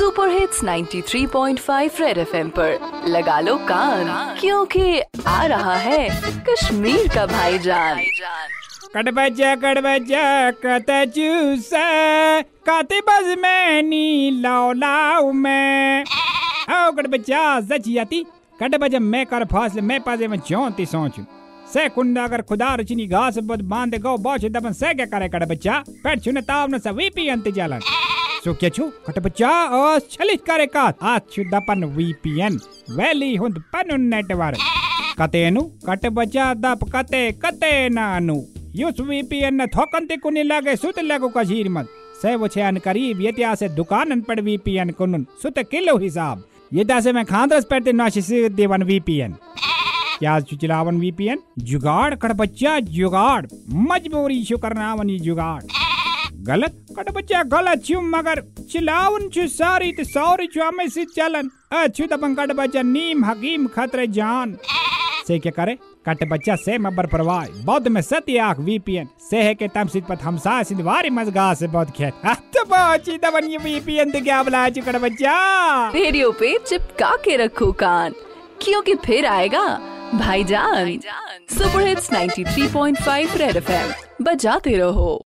Super hits 93.5 red FM पर। लगा लो कान, क्योंकि आ रहा है कश्मीर का भाईजान। कड़बजा कड़बजा कत बज में नी लाओ लाओ में। कर फासले, मैं पाजे में से कुंडा अगर खुदा रचनी घास बद बांधे गो बोच दबन से क्या करे कड़बजा पेट छुने ताव न सवी पी अंत जालन। सो क्या छु? खट बच्चा ओ छलिस करे का आ छुदा पन वीपीएन वैली हुंद पन नेटवर्क। कते नु? कट बच्चा दप कते कते नानु। यूस वीपीएन ने थोकन ते कुनी लागे, सुत लागो कजीर मत। से वो छे अन करीब, यत्या से दुकान अन पड़ वीपीएन कुनन। सुत किलो हिसाब। ये दासे मैं खांद्रस पड़ते नाशी से देवन वीपीएन क्या चुचिलावन वीपीएन जुगाड़ कट बच्चा जुगाड़। मजबूरी शुकरनावन ये जुगाड़। गलत? कट बच्चा गलत। छु मगर। चिलावन छु सारी ते सौरी छु हमें से चलन। अच्छु दबंग कट बच्चा नीम हकीम खतरे जान। से क्या करे? कट बच्चा से मबर परवाय बौद्ध में सत्य आख वीपीएन से है के तम सिद्ध पथ हमसा सिंधवारी मजगा से बहुत खेत। तो बाची दबन ये वीपीएन ते क्या बुला चुका बच्चा? रेडियो पे चिपका के रखो कान। क्योंकि फिर आएगा भाईजान। Super hits 93.5 red FM. बजाते रहो।